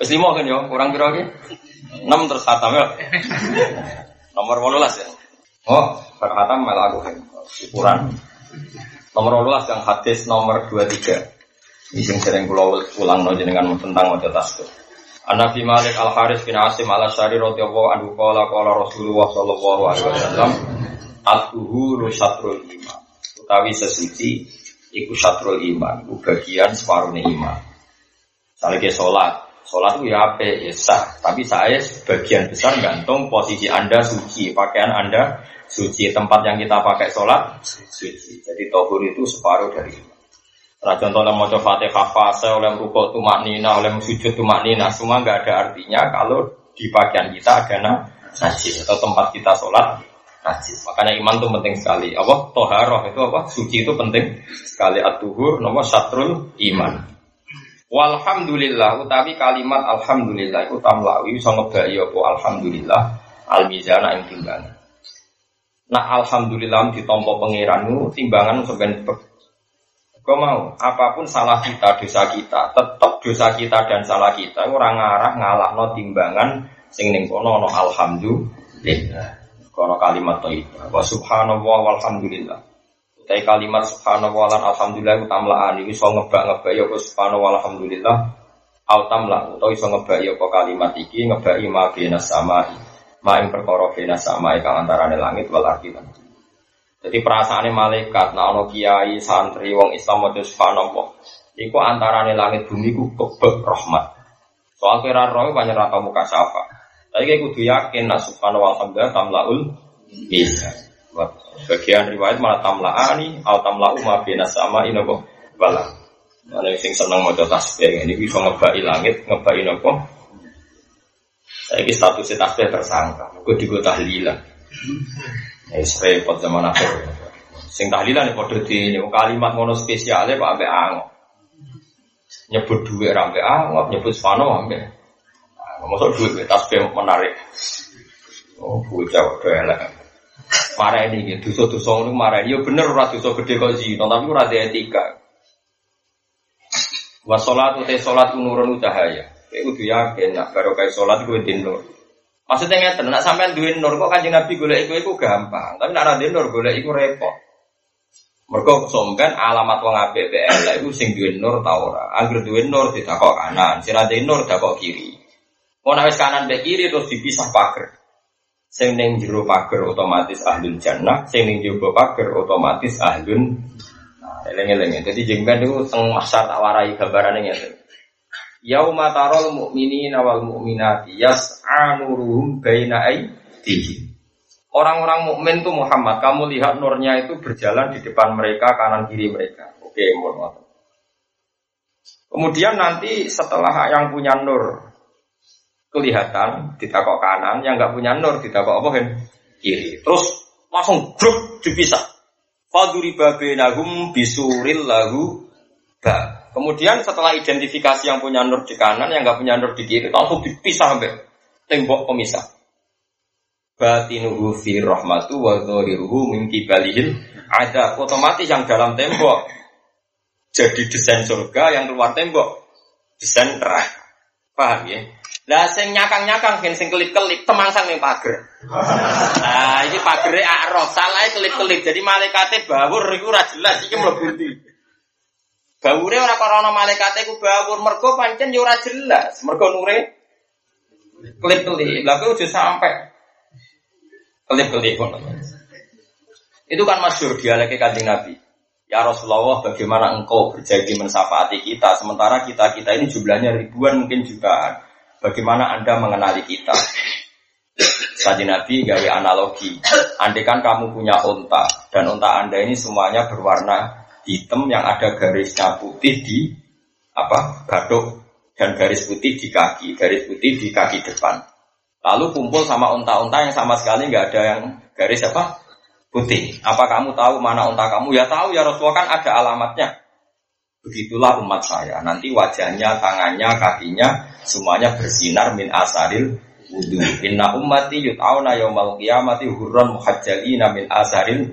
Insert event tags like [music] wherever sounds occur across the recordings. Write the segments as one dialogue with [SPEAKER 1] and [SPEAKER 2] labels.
[SPEAKER 1] Wis lima kan yo, kurang piro iki? 6 terus khatam ya. Nomor 18 ya. Oh, bar khatam malah aku. Ukuran. Nomor 18 yang hadis nomor 23. Ini sering kula ulang no jenengan tentang wajah tasbih. Anabi Malik Al Haris bin Asim Al Asyari radhiyallahu anhu qala qala Rasulullah sallallahu alaihi wasallam Al-tuhuru syatrul iman Utawi sesuci Iku syatrul iman Iku bagian separuh iman Misalnya ke sholat itu ya apa? Ya sah Tapi saya sebagian besar gantung posisi anda suci Pakaian anda suci Tempat yang kita pakai sholat Suci Jadi tohur itu separuh dari Nah, contoh oleh mau fatihah fase, oleh rukuk tumak nina, oleh sujud tumak nina, semua nggak ada artinya kalau di bagian kita ada najis atau tempat kita sholat najis. Makanya iman itu penting sekali. Apa? Toharoh itu apa? Suci itu penting sekali. At-tuhur nomor satrul iman. Walhamdulillah utawi kalimat alhamdulillah itu tamlawi bisa ngebai apa alhamdulillah al mizana ing timbangan. Nah alhamdulillah ditompo pangeranmu timbangan sebenarnya Kau mau apa pun salah kita, dosa kita, tetap dosa kita dan salah kita orang ngarah ngalah no timbangan sing ning kono no alhamdulillah. Kono kalimat thayyibah. Wa subhanallah walhamdulillah. Utai kalimat subhanallah lan alhamdulillah tamlaan iki iso ngebak-ngebak ya subhanallah walhamdulillah. Au tamla utawa iso ngebak ya kalimat iki ngebaki ma bina sama ma ing perkara bina sama kang antarane langit wal ardi jadi perasaannya malaikat, nah ono kiai, santri, wong Islam mau subhanallah. Iku antarane langit bumi ku kebek rahmat. Soal kira roh banyak rata muka syafa. Tapi kayak kudu yakin, nah subhanallah alhamdulillah tamlaul bisa. Bagian riwayat malah tamlaani, al tamlau ma bina sama inobo bala. Mana sing mau tasbih ini bisa ngebai langit, ngebai nopo. Saya ini statusnya tasbih tersangka, gue digo tahlilan. Wis repot zaman akhir. Sing tahlilan padha di kalimat mono spesialnya Pak ambek angok. Nyebut duit ra ambek angok, nyebut spano ambek. Masa duit tasbih menarik. Oh, bocah udah elek. Marah ini gitu, dosa-dosa ini marah ini. Ya bener ora dosa gede kok zina, tapi ora ada etika. Wa sholat utai sholat nurun cahaya. Kayak udah yakin, nak baru kayak sholat gue dinur. Maksudnya ngeten, nak sampean duwe nur kok Kanjeng Nabi golek iku iku gampang, tapi nak ora nur golek iku repot. Mergo somben alamat wong apik be elek iku sing duwe nur ta ora. Angger duwe nur ditakok kanan, sing ora nur dakok kiri. Mau wis kanan be kiri terus dipisah pager. Sing ning jero pager otomatis ahlul jannah, sing ning jero pager otomatis ahlun. Eling-eling. Dadi jengben niku teng masar tak warai gambarane ngene. Yauma tarol mu'minina wal mu'minati yas'a nuruhum baina aydihim. Orang-orang mukmin tuh Muhammad, kamu lihat nurnya itu berjalan di depan mereka, kanan kiri mereka. Oke, mohon Kemudian nanti setelah yang punya nur kelihatan ditakok kanan, yang nggak punya nur ditakok apa kan? Kiri. Terus langsung grup dipisah. Faduri babenahum bisuril lahu ba. Kemudian setelah identifikasi yang punya nur di kanan, yang nggak punya nur di kiri, langsung dipisah sampai tembok pemisah. Batinuhu fi rahmatu wa dhahiruhu min kibalihil ada otomatis yang dalam tembok jadi desain surga yang keluar tembok desain neraka. Paham ya? Lah sing nyakang-nyakang ben sing kelip-kelip temangsang ning pager. Nah, ini pagere araf, salah kelip-kelip. Jadi malaikate bawur iku ora jelas iki mlebu Bawure ora krana malaikate ku bawur, mergo pancen ya ora jelas. Mergo nure kelip-kelip. Lah kuwi sampai kelip-kelip Itu kan masyur dialeknya kanjeng Nabi. Ya Rasulullah, bagaimana engkau berjanji mensafati kita, sementara kita kita ini jumlahnya ribuan mungkin jutaan. Bagaimana anda mengenali kita? Tadi Nabi gawe analogi. Andai kan kamu punya unta dan unta anda ini semuanya berwarna hitam yang ada garisnya putih di apa gadok dan garis putih di kaki, garis putih di kaki depan. Lalu kumpul sama unta-unta yang sama sekali nggak ada yang garis apa putih. Apa kamu tahu mana unta kamu? Ya tahu ya Rasulullah kan ada alamatnya. Begitulah umat saya. Nanti wajahnya, tangannya, kakinya semuanya bersinar min asaril wudhu. Inna ummati yut'auna yawmal qiyamati hurran muhajjalina min asaril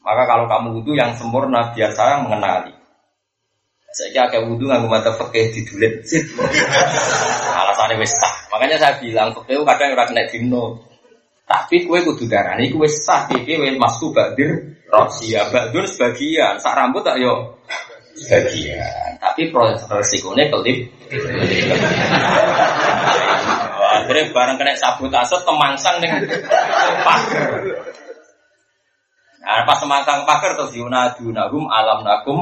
[SPEAKER 1] maka kalau kamu wudhu yang sempurna biar saya mengenali. Saya kayak wudhu nggak mata fakih di dulit. Mulane [laughs] wis. Makanya saya bilang fakih kadang ora kena dino. Tapi kue kudu darani kue sah iki wis masku badir rosia badur sebagian. Sak rambut tak yo sebagian. Tapi proses resikonya kelip. [laughs] Akhirnya bareng kena sabotase temangsang dengan pagar. Nah, pas semangkang pagar terus yunadunahum alam nakum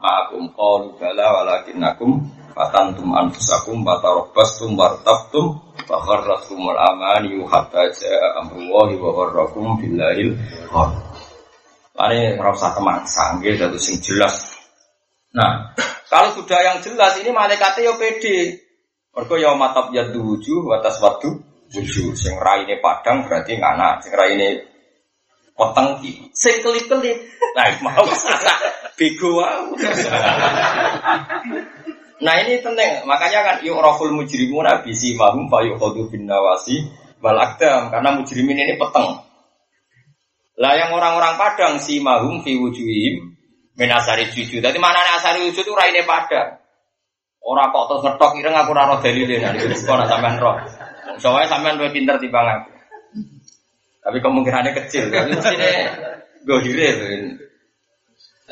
[SPEAKER 1] ma'akum qalu bala walakinnakum fatantum anfusakum batarabastum wartabtum fa gharratkumul amani hatta ja'a amrullahi wa gharrakum billahil Ini rasa temangsang gitu sing jelas. Nah, [clears throat] kalau sudah yang jelas ini malaikatnya yo pede. Mergo ya matab ya wujuh wa taswadu wujuh. Sing raine padang berarti ngana, sing raine poteng ki. Sing kelip-kelip. Nah, mau [laughs] bego [laughs] Nah ini penting, makanya kan yu'raful mujrimun abisi mahum fa yukhadu bin nawasi wal karena mujrimin ini peteng. Lah yang orang-orang Padang si mahum fi wujuhim menasari jujur. Tadi mana asari wujud itu raine Padang. Orang kok terus ngetok ireng aku ora roh dalile nah iki kok sampean roh. Soalnya sampean lebih pinter timbang aku. Tapi kemungkinannya kecil. Tapi mestine gohire.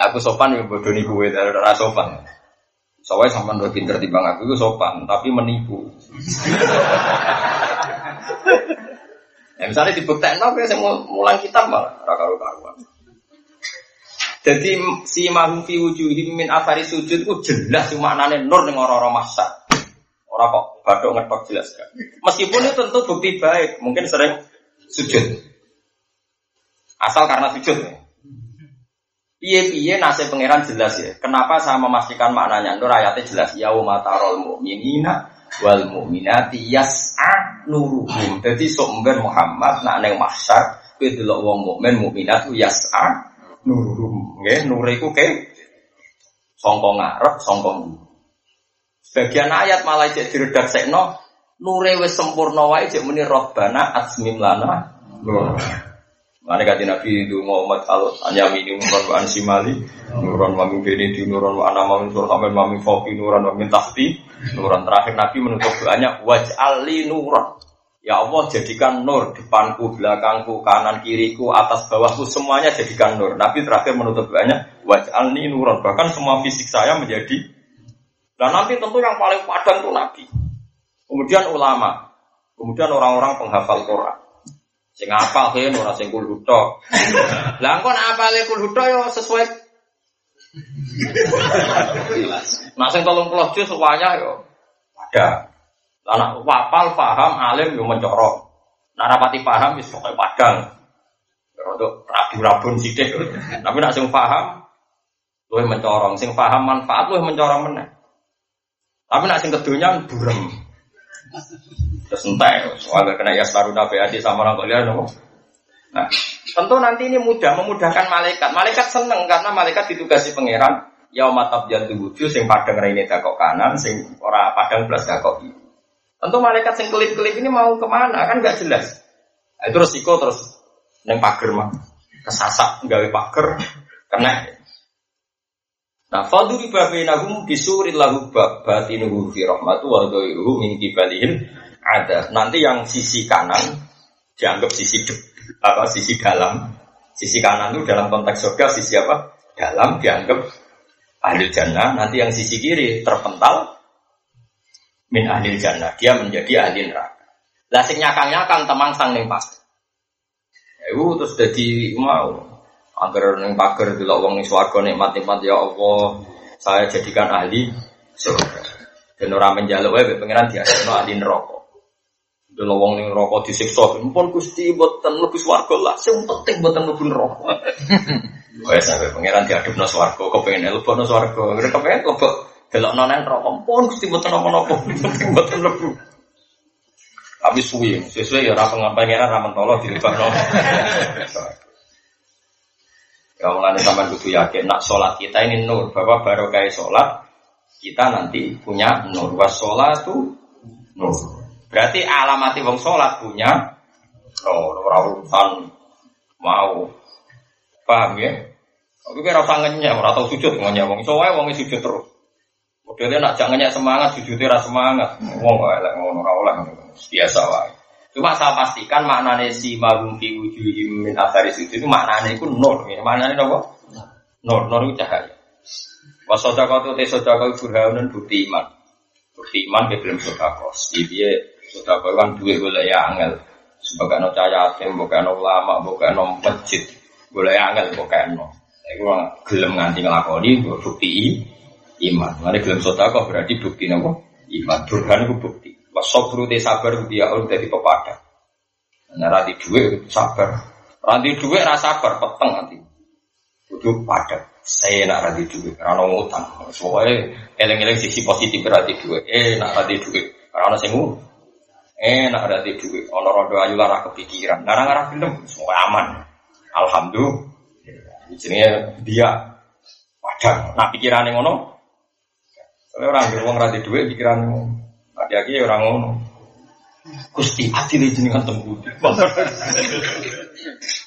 [SPEAKER 1] Aku sopan ya bodoni gue dari ora sopan. Soalnya sampean lebih pinter timbang aku itu sopan, tapi menipu. Ya, misalnya dibuktikan apa saya mau mulang kitab malah raka karuan. Jadi si mahum fi wujuhim min afari sujud itu jelas cuma nane nur ning orang-orang masa. Orang kok badok ngetok jelas kan. Meskipun itu tentu bukti baik, mungkin sering sujud. Asal karena sujud. Piye-piye nasib pangeran jelas ya. Kenapa saya memastikan maknanya? Nur ayatnya jelas. Ya umatarol mu'minina wal mu'minati yas'a nuruhum. Jadi sumber Muhammad nak neng mahsyar kowe delok wong mukmin mukminat ku yas'a nuruhum. Nggih, nur iku ke sangka ngarep, sangka Sebagian ayat malah cek sekno nure wis sempurna wae cek muni robbana asmim lana. Mana kata Nabi itu Muhammad al anyami ini nuran wa ansimali nuran wa min di nuran wa anama min surhamin wa min nuran wa min tahti nuran terakhir Nabi menutup doanya waj'ali nuran Ya Allah jadikan nur depanku, belakangku, kanan, kiriku, atas, bawahku semuanya jadikan nur. Nabi terakhir menutup doanya waj'alni nuran. Bahkan semua fisik saya menjadi dan nanti tentu yang paling padan itu Nabi. Kemudian ulama, kemudian orang-orang penghafal Quran. Sing apa kan ora sing kul huto. Lah nek apale kul huto yo sesuai Nah sing 30 juz semuanya yo ada. Anak wapal paham alim yo mencorok. Nah rapati paham wis pokoke padang. Rodok rabu-rabun sithik. Tapi nek sing paham luwih mencorong, sing paham manfaat luwih mencorong meneh. Tapi nek sing kedonyan burem. Terus entek, soalnya kena ya nabi adi sama orang kalian nopo. Nah, tentu nanti ini mudah memudahkan malaikat. Malaikat seneng karena malaikat ditugasi pangeran. Ya matab jantu wujud, sing padang ini dakok kanan, sing ora padang belas dakok kiri. Tentu malaikat sing kelip-kelip ini mau ke mana kan nggak jelas. Nah, itu resiko terus neng pagar mah kesasak gawe pagar kena. Nah, faduri babainahum bisuril lahu batinuhu fi rahmatu wa dhairuhu min kibalihim ada. Nanti yang sisi kanan dianggap sisi apa sisi dalam. Sisi kanan itu dalam konteks surga sisi apa? Dalam dianggap ahli jannah. Nanti yang sisi kiri terpental min ahli jannah. Dia menjadi ahli neraka. Lah sing nyakang-nyakang temang sang ning pas. Ya, terus jadi mau agar neng pagar bila wong ning swarga nikmat-nikmat ya Allah saya jadikan ahli surga. Dan orang menjaluk wae pengiran dia ahli neraka. Dulu wong ning rokok disiksa, pun Gusti mboten lebih swarga lah, sing penting mboten mlebu neraka. [laughs] Wes sampe pangeran diadepno swarga, kepengin mlebu swarga, ora kepengin kok delok nonen rokok, pun Gusti mboten napa-napa, [laughs] mboten mlebu. Tapi suwi, sesuai ya ora pengapengenan ra mentolo dilebakno. [laughs] Ya mulane sampean kudu yakin nak sholat kita ini nur, bahwa baru kayak sholat kita nanti punya nur. Was sholat tuh nur. Berarti alamati wong sholat punya oh, urusan mau paham ya? Tapi kira usah ngenyek, ora tau sujud ngenyek wong soalnya wong sujud terus. Modelnya nak jangannya semangat, jujurnya rasa semangat. Wong kok elek ngono ora oleh biasa wae. Cuma saya pastikan maknanya si magum fi wujuhim min athari sujud itu maknanya itu nur. Ya. Maknanya apa? Nur, nur itu cahaya. Wasodako itu te sodako burhanun bukti iman. Bukti iman ke belum sodako. Jadi sodako kan duit boleh ya angel. Sebagai no cahaya yatim, bukan no ulama, bukan no masjid. Ya angel, bukan no. Iku gelem nganti nglakoni bukti iman. Mane gelem sedekah berarti bukti napa? Iman. Burhan itu bukti. Wasobru te sabar dia on dadi pepada. Nah, rati dhuwit sabar. Rati dhuwit ra sabar peteng nanti. Kudu padat. Saya nak rati ora ono utang. Pokoke eling-eling sisi positif rati dhuwit. Eh nak rati ora ono sing Eh nak rati dhuwit, ono rondo ayu lara kepikiran. Ngarang-ngarang film semua aman. Alhamdulillah. Jenenge dia padang. Nah pikirannya ngono. Soalnya orang di uang rati duit pikiran Hati-hati orang ngono. Gusti adil jenengan temu. [laughs]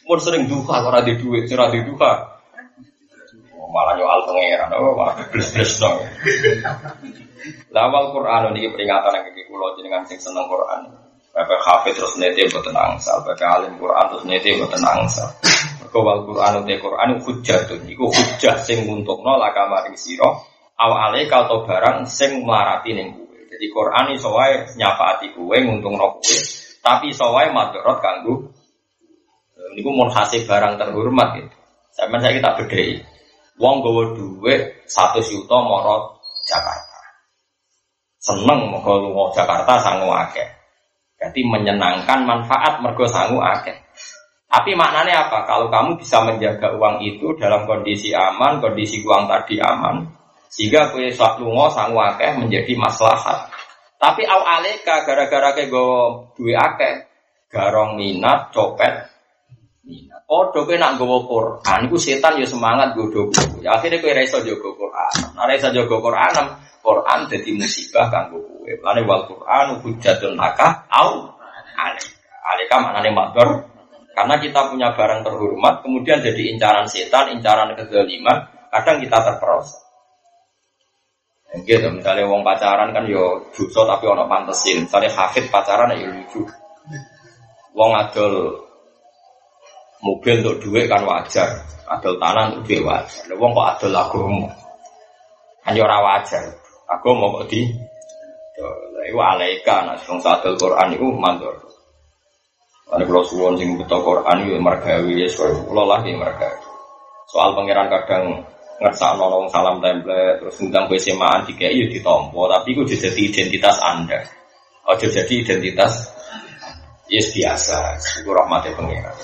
[SPEAKER 1] Mun sering duka ora di duit, ora di duka. Malah nyoal pangeran, oh malah bles-bles dong. Lawal Quran ini peringatan yang kiki kulo jenengan sing seneng Quran. Bapak hafid terus nete buat angsal, bapak alim Quran terus nete buat angsal. Kawal Quran uti Quran hujjah tuh, iku hujjah sing untuk nolak kamar siro. Awale kau to barang sing melarati neng kue. Jadi Quran iso wae nyafaati kue nguntung no kue, tapi iso wae madorot kanggu. Niku mau hasil barang terhormat gitu. Saya kita bedai. Wong gowo duwe satu juta morot Jakarta. Seneng mau mau Jakarta sangu akeh. Jadi menyenangkan manfaat mergo sangu akeh. Tapi maknanya apa? Kalau kamu bisa menjaga uang itu dalam kondisi aman, kondisi uang tadi aman, sehingga kue sak lungo sang wakeh menjadi maslahat. Tapi aw aleka gara-gara ke go duwe akeh, garong minat, copet, Oh, doke nak gowo Quran, iku setan ya semangat go do. Ya akhirnya kue reso jogo Quran. Nah reso jogo Quran, Quran jadi musibah kanggo kue. Lane wal Quran hujatun laka au aleka. Aleka maknane makdor karena kita punya barang terhormat, kemudian jadi incaran setan, incaran kezaliman, kadang kita terperosok. Gitu, misalnya wong pacaran kan yo dosa tapi ono pantesin. Misalnya hafid pacaran ya lucu. Wong adol mobil untuk duit kan wajar, adol tanah untuk duit wajar. Wong kok adol agama, kan yo wajar. Agama kok di, itu alaika, nah, wong adol Quran itu mandor. Karena kalau suwon sing buta Quran margawi ya soal kalau lagi margawi. Soal pangeran kadang ngerasa nolong salam template terus ngundang ke semaan itu ditompo tapi itu jadi identitas anda. Oh jadi identitas yes biasa. Itu rahmatnya pangeran.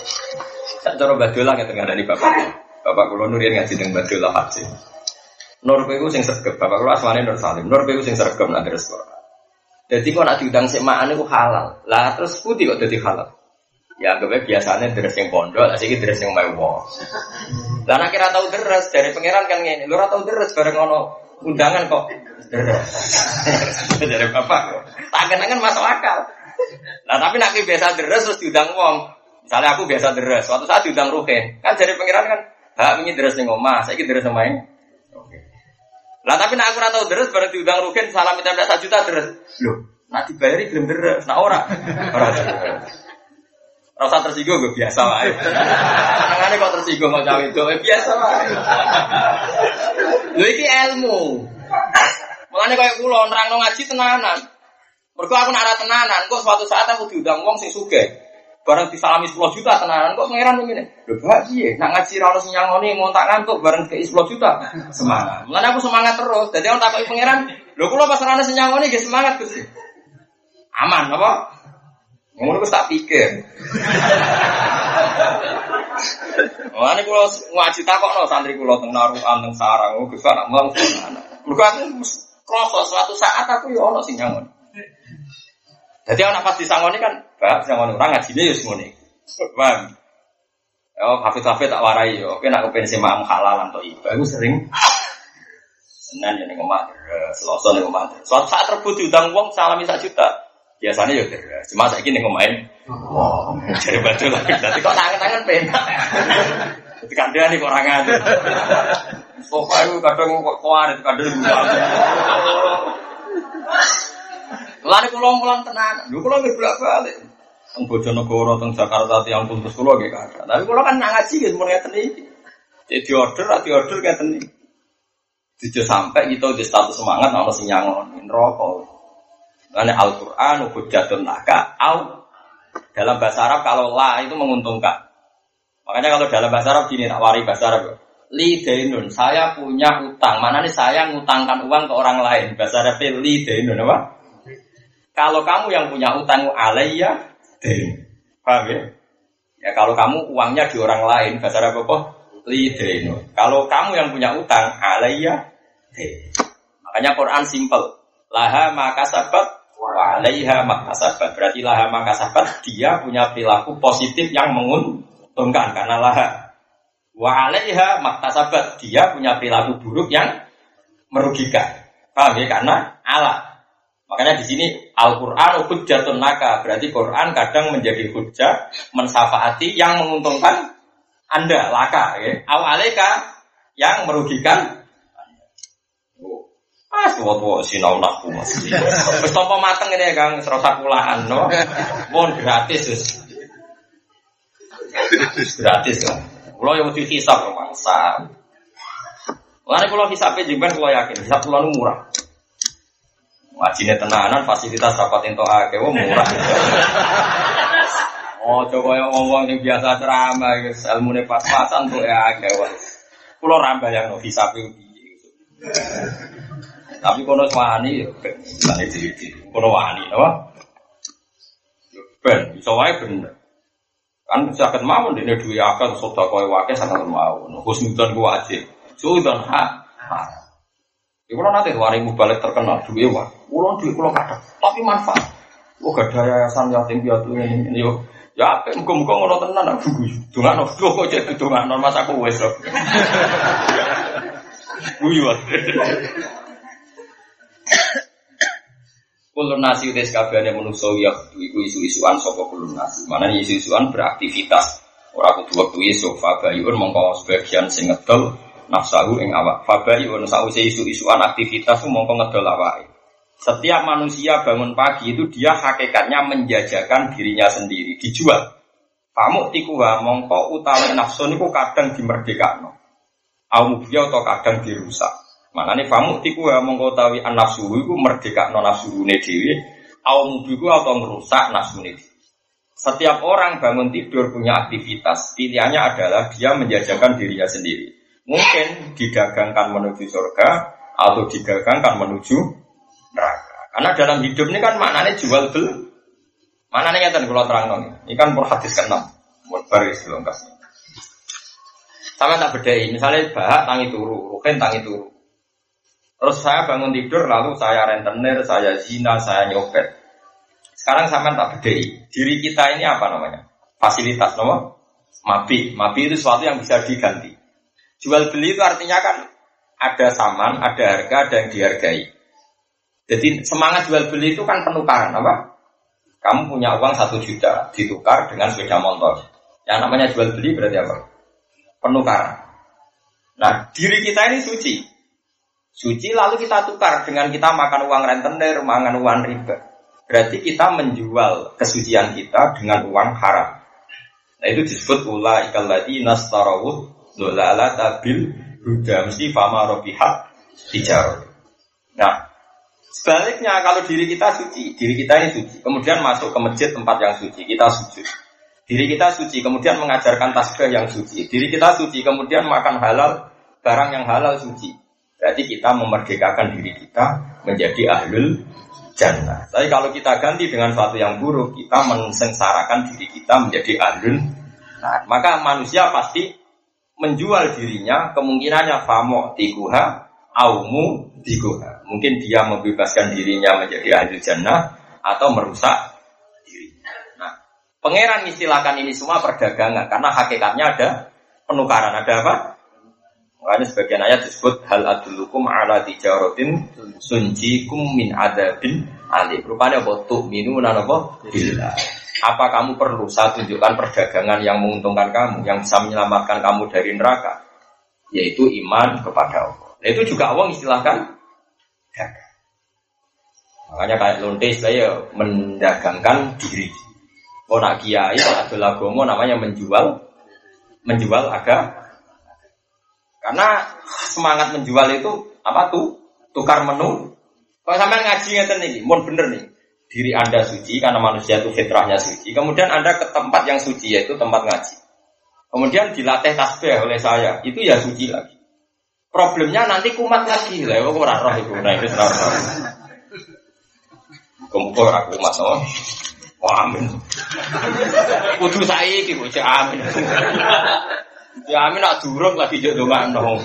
[SPEAKER 1] Saya cara badola nggak tengah dari bapak. Bapak kulo nurian ngaji dengan badola haji. Nur itu sing sergap. Bapak kulo asmane Nur Salim. Nur itu sing sergap nanti restoran. Jadi kok nak diundang semaan itu halal. Lah terus putih kok jadi halal. Ya anggapnya biasanya deres yang pondok, asik deres yang mewah. Lah nak kira tahu deres dari pangeran kan ini, lu tahu deres bareng ngono undangan kok deres. [laughs] dari bapak, tak kenangan masuk akal. Nah tapi nak biasa deres terus diundang wong. Misalnya aku biasa deres, suatu saat diundang ruhen, kan dari pangeran kan, hak ini deres yang omah, saya deres yang main. Lah tapi nak aku tahu deres bareng diundang ruhen, salam minta satu juta deres. Loh, nak dibayari belum deres, nak ora. Ora. Rasa tersinggung gue biasa lah. Tangannya kok tersinggung mau cawe itu, eh, biasa lah. Lu ini ilmu. Makanya kayak kulo nerang ngaji tenanan. Mergo aku nak tenanan, kok suatu saat aku diundang wong sing sugih. Bareng disalami 10 juta tenanan kok pangeran ngene. Lho bahagia, nak ngaji ra ono sing nyangoni ngontak ngantuk bareng ke 10 juta. Semangat. Mulane aku semangat terus. Dadi orang takoki pangeran, lho kula pas ra ono sing nyangoni nggih semangat Gusti. Aman apa? Ngono wis tak pikir. Wah, ini kalau ngaji takok santri kulo teng naruhan teng sarang, oh bisa nak mau sana. Mergo aku kroso suatu saat aku ya ono sing nyangon. Jadi anak pas disangoni kan, bab sangoni orang ngajine ya semone. Paham? Oh, hafid-hafid tak warai yo. Oke, nak kepen sema halal atau iba, aku sering Senin ya ning omah, Selasa ning omah. Suatu saat rebut diutang wong salami sak juta. Biasanya ya deras. Cuma saya gini ngomongin. Wow, jadi baju lagi. Tapi kok tangan-tangan penak. Ketika dia nih orang Mustafa itu kadang kok kuarit, kadang [laughs] Lari pulang pulang tenan, lu pulang bolak balik. Teng Bojonegoro, teng Jakarta, tiang puntus pulau gak ada. Tapi pulau kan ngaji gitu, mau ngeten iki. Jadi order, di order ngeten iki. Tidak sampai gitu di status semangat, nama si nyangon, rokok. Karena Al-Quran, hujjatun laka, au. Dalam bahasa Arab, kalau la itu menguntungkan. Makanya kalau dalam bahasa Arab gini, tak wari bahasa Arab. Li denun, saya punya utang. Mana nih saya ngutangkan uang ke orang lain. Bahasa Arab li denun apa? Kalau kamu yang punya utang alaiya. Paham ya? Ya kalau kamu uangnya di orang lain, bahasa Arab apa? Lidenu. Kalau kamu yang punya utang alaiya. Makanya Quran simple. Laha maka sabat alaiha maka sabat. Berarti laha maka sabat dia punya perilaku positif yang menguntungkan karena laha. Wa alaiha maka dia punya perilaku buruk yang merugikan. Paham ya? Karena Allah Makanya di sini Al-Quran hujjatun naka. Berarti Quran kadang menjadi hujjah, mensafaati yang menguntungkan Anda, laka. Ya. Awaleka yang merugikan Ah, tua-tua sinau nakku mas. Topo mateng ini ya kang, serasa kulaan, no. Mohon gratis, gratis lah. Kalau yang mau hisap, mangsa. Lalu kalau hisapnya juga, kalau yakin, hisap pulau murah. Wajine tenanan fasilitas rapat ento akeh murah. [laughs] Oh, coba yang ngomong yang biasa ceramah, ilmu nih pas-pasan tuh ya akeh wae. Kulo rambah yang no visa Tapi kono wani, misalnya jadi kono wani, apa? Ben, bisa wae bener. Kan sakit mau dene duwe akal sedekah wae sangat mau. Husnudzon ku wajib. Sudan ha. Ya kalau nanti waring balik terkenal duit wah, pulau duit pulau kata, tapi manfaat. Oh gak ada yayasan yatim piatu ini, ini yo. Ya, muka-muka ngono tenan aku. Dongan no, kok jadi dongan no mas aku wes. [laughs] Guyu [coughs] Kulun nasi udah sekabiannya menuso ya iku isu-isuan sopo kulun nasi. Mana isu-isuan beraktivitas. Orang kudu waktu isu fabayun mongko sebagian sing ngedol nafsahu ing awak. Fabai wa nafsahu isu-isuan aktivitas mongko ngedol awake. Setiap manusia bangun pagi itu dia hakikatnya menjajakan dirinya sendiri, dijual. Kamu tikuha mongko utawi nafsu niku kadang dimerdekakno. Au dia atau kadang dirusak. Makanya kamu tikuha mongko utawi nafsu iku merdekakno nafsune dhewe, au mubiku atau merusak nafsune dhewe. Setiap orang bangun tidur punya aktivitas, pilihannya adalah dia menjajakan dirinya sendiri mungkin didagangkan menuju surga atau didagangkan menuju neraka. Karena dalam hidup ini kan maknanya jual beli. Maknanya nyata kalau terang nih. Ini kan per hadis ke enam. Baris kasih. Sama tak bedai. Misalnya bahak tangi turu, rukin tangi turu. Terus saya bangun tidur, lalu saya rentenir, saya zina, saya nyopet. Sekarang sama tak bedai. Diri kita ini apa namanya? Fasilitas, nomor? Mabi. Mabi itu sesuatu yang bisa diganti. Jual beli itu artinya kan ada saman, ada harga, ada yang dihargai. Jadi semangat jual beli itu kan penukaran apa? Kamu punya uang satu juta ditukar dengan sepeda motor. Yang namanya jual beli berarti apa? Penukaran. Nah diri kita ini suci. Suci lalu kita tukar dengan kita makan uang rentenir, makan uang riba. Berarti kita menjual kesucian kita dengan uang haram. Nah itu disebut ula ikalati nastarawud dolala tabil huda mesti fama robihat tijar. Nah, sebaliknya kalau diri kita suci, diri kita ini suci, kemudian masuk ke masjid tempat yang suci, kita sujud. Diri kita suci, kemudian mengajarkan tasbih yang suci. Diri kita suci, kemudian makan halal, barang yang halal suci. Berarti kita memerdekakan diri kita menjadi ahlul jannah. Tapi kalau kita ganti dengan sesuatu yang buruk, kita mensengsarakan diri kita menjadi ahlul. Nah, maka manusia pasti menjual dirinya kemungkinannya famo tiguha aumu tiguha. Mungkin dia membebaskan dirinya menjadi ahli jannah atau merusak dirinya. Nah pangeran istilahkan ini semua perdagangan karena hakikatnya ada penukaran. Ada apa? Makanya sebagian ayat disebut hal adulukum ala tijaratin sunjikum min adabin alim rupanya botuh minu apa billah apa kamu perlu saya tunjukkan perdagangan yang menguntungkan kamu, yang bisa menyelamatkan kamu dari neraka? yaitu iman kepada Allah. Nah, itu juga Allah istilahkan. Makanya kayak lonte saya mendagangkan diri. Oh nak kiai adalah gomo namanya menjual menjual agak karena semangat menjual itu apa tuh tukar menu. Kalau sampai ngaji ngeten nih, mohon bener nih. Diri anda suci karena manusia itu fitrahnya suci. Kemudian anda ke tempat yang suci yaitu tempat ngaji. Kemudian dilatih tasbih oleh saya, itu ya suci lagi. Problemnya nanti kumat lagi lah, kok ora roh itu, nah itu ora roh. Kumpul aku kumat no. Wah, amin. Kudu saiki, kudu amin. Ya amin nak durung lagi jodoh no.